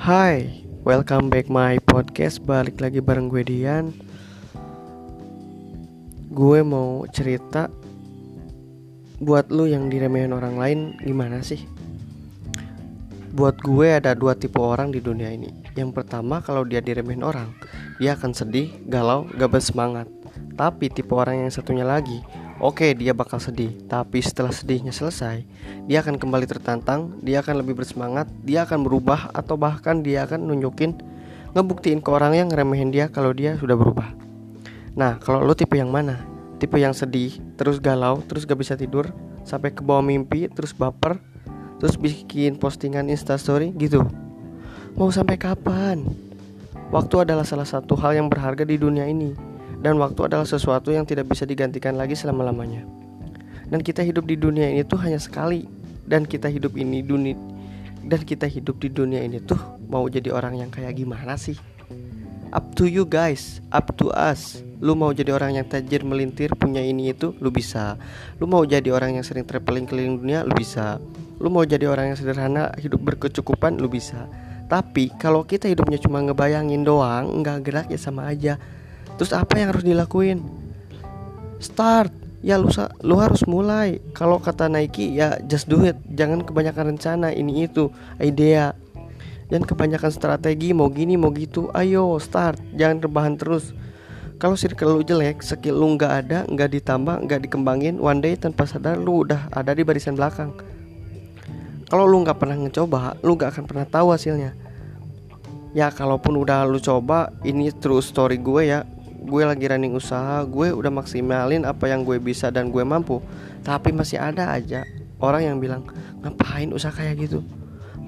Hai, welcome back my podcast. Balik lagi bareng gue Dian. Gue mau cerita Buat lu yang diremehin orang lain gimana sih? Buat gue ada dua tipe orang di dunia ini. Yang pertama kalau dia diremehin orang Dia akan sedih, galau, gak bersemangat. Tapi tipe orang yang satunya lagi Oke, dia bakal sedih, tapi setelah sedihnya selesai, dia akan kembali tertantang, dia akan lebih bersemangat, dia akan berubah atau bahkan dia akan nunjukin ngebuktiin ke orang yang ngeremehin dia kalau dia sudah berubah. Nah, kalau lo tipe yang mana? Tipe yang sedih, terus galau, terus gak bisa tidur, sampai ke bawah mimpi, terus baper, terus bikin postingan instastory gitu. Mau sampai kapan? Waktu adalah salah satu hal yang berharga di dunia ini dan waktu adalah sesuatu yang tidak bisa digantikan lagi selama-lamanya. Dan kita hidup di dunia ini tuh hanya sekali dan kita hidup ini dunia dan kita hidup di dunia ini tuh mau jadi orang yang kayak gimana sih? Up to you guys, up to us. Lu mau jadi orang yang tajir melintir punya ini itu, lu bisa. Lu mau jadi orang yang sering traveling keliling dunia, lu bisa. Lu mau jadi orang yang sederhana, hidup berkecukupan, lu bisa. Tapi kalau kita hidupnya cuma ngebayangin doang, nggak gerak ya sama aja Terus apa yang harus dilakuin? Start. Ya lu lu harus mulai. Kalau kata Nike ya just do it. Jangan kebanyakan rencana ini itu, idea. Jangan kebanyakan strategi mau gini mau gitu. Ayo start. Jangan rebahan terus. Kalau circle lu jelek, skill lu nggak ada, nggak ditambah, nggak dikembangin, one day tanpa sadar lu udah ada di barisan belakang. Kalau lu nggak pernah ngecoba, lu nggak akan pernah tahu hasilnya. Ya kalaupun udah lu coba, ini true story gue ya gue lagi running usaha gue udah maksimalin apa yang gue bisa dan gue mampu. Tapi masih ada aja orang yang bilang ngapain usaha kayak gitu?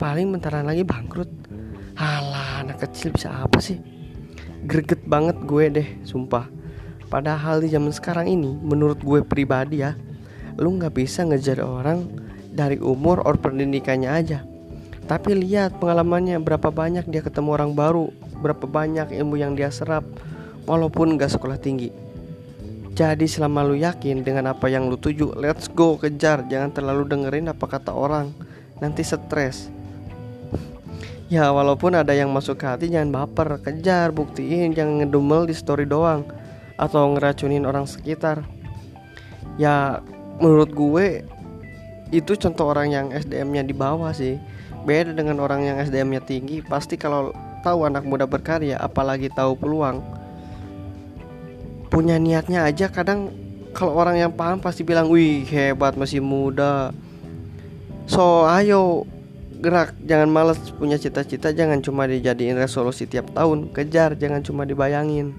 Paling bentaran lagi bangkrut. Halah anak kecil bisa apa sih? Greget banget gue deh sumpah. Padahal di zaman sekarang ini menurut gue pribadi ya lu nggak bisa ngejar orang dari umur or pendidikannya aja. Tapi lihat pengalamannya berapa banyak dia ketemu orang baru berapa banyak ilmu yang dia serap walaupun gak sekolah tinggi. Jadi selama lu yakin dengan apa yang lu tuju, let's go kejar, jangan terlalu dengerin apa kata orang, nanti stres. ya walaupun ada yang masuk ke hati jangan baper, kejar, buktiin, jangan ngedumel di story doang atau ngeracunin orang sekitar. Ya menurut gue itu contoh orang yang SDM-nya di bawah sih. Beda dengan orang yang SDM-nya tinggi, pasti kalau tahu anak muda berkarya, apalagi tahu peluang, punya niatnya aja kadang kalau orang yang paham pasti bilang wih hebat masih muda. So ayo gerak jangan males punya cita-cita jangan cuma dijadiin resolusi tiap tahun kejar jangan cuma dibayangin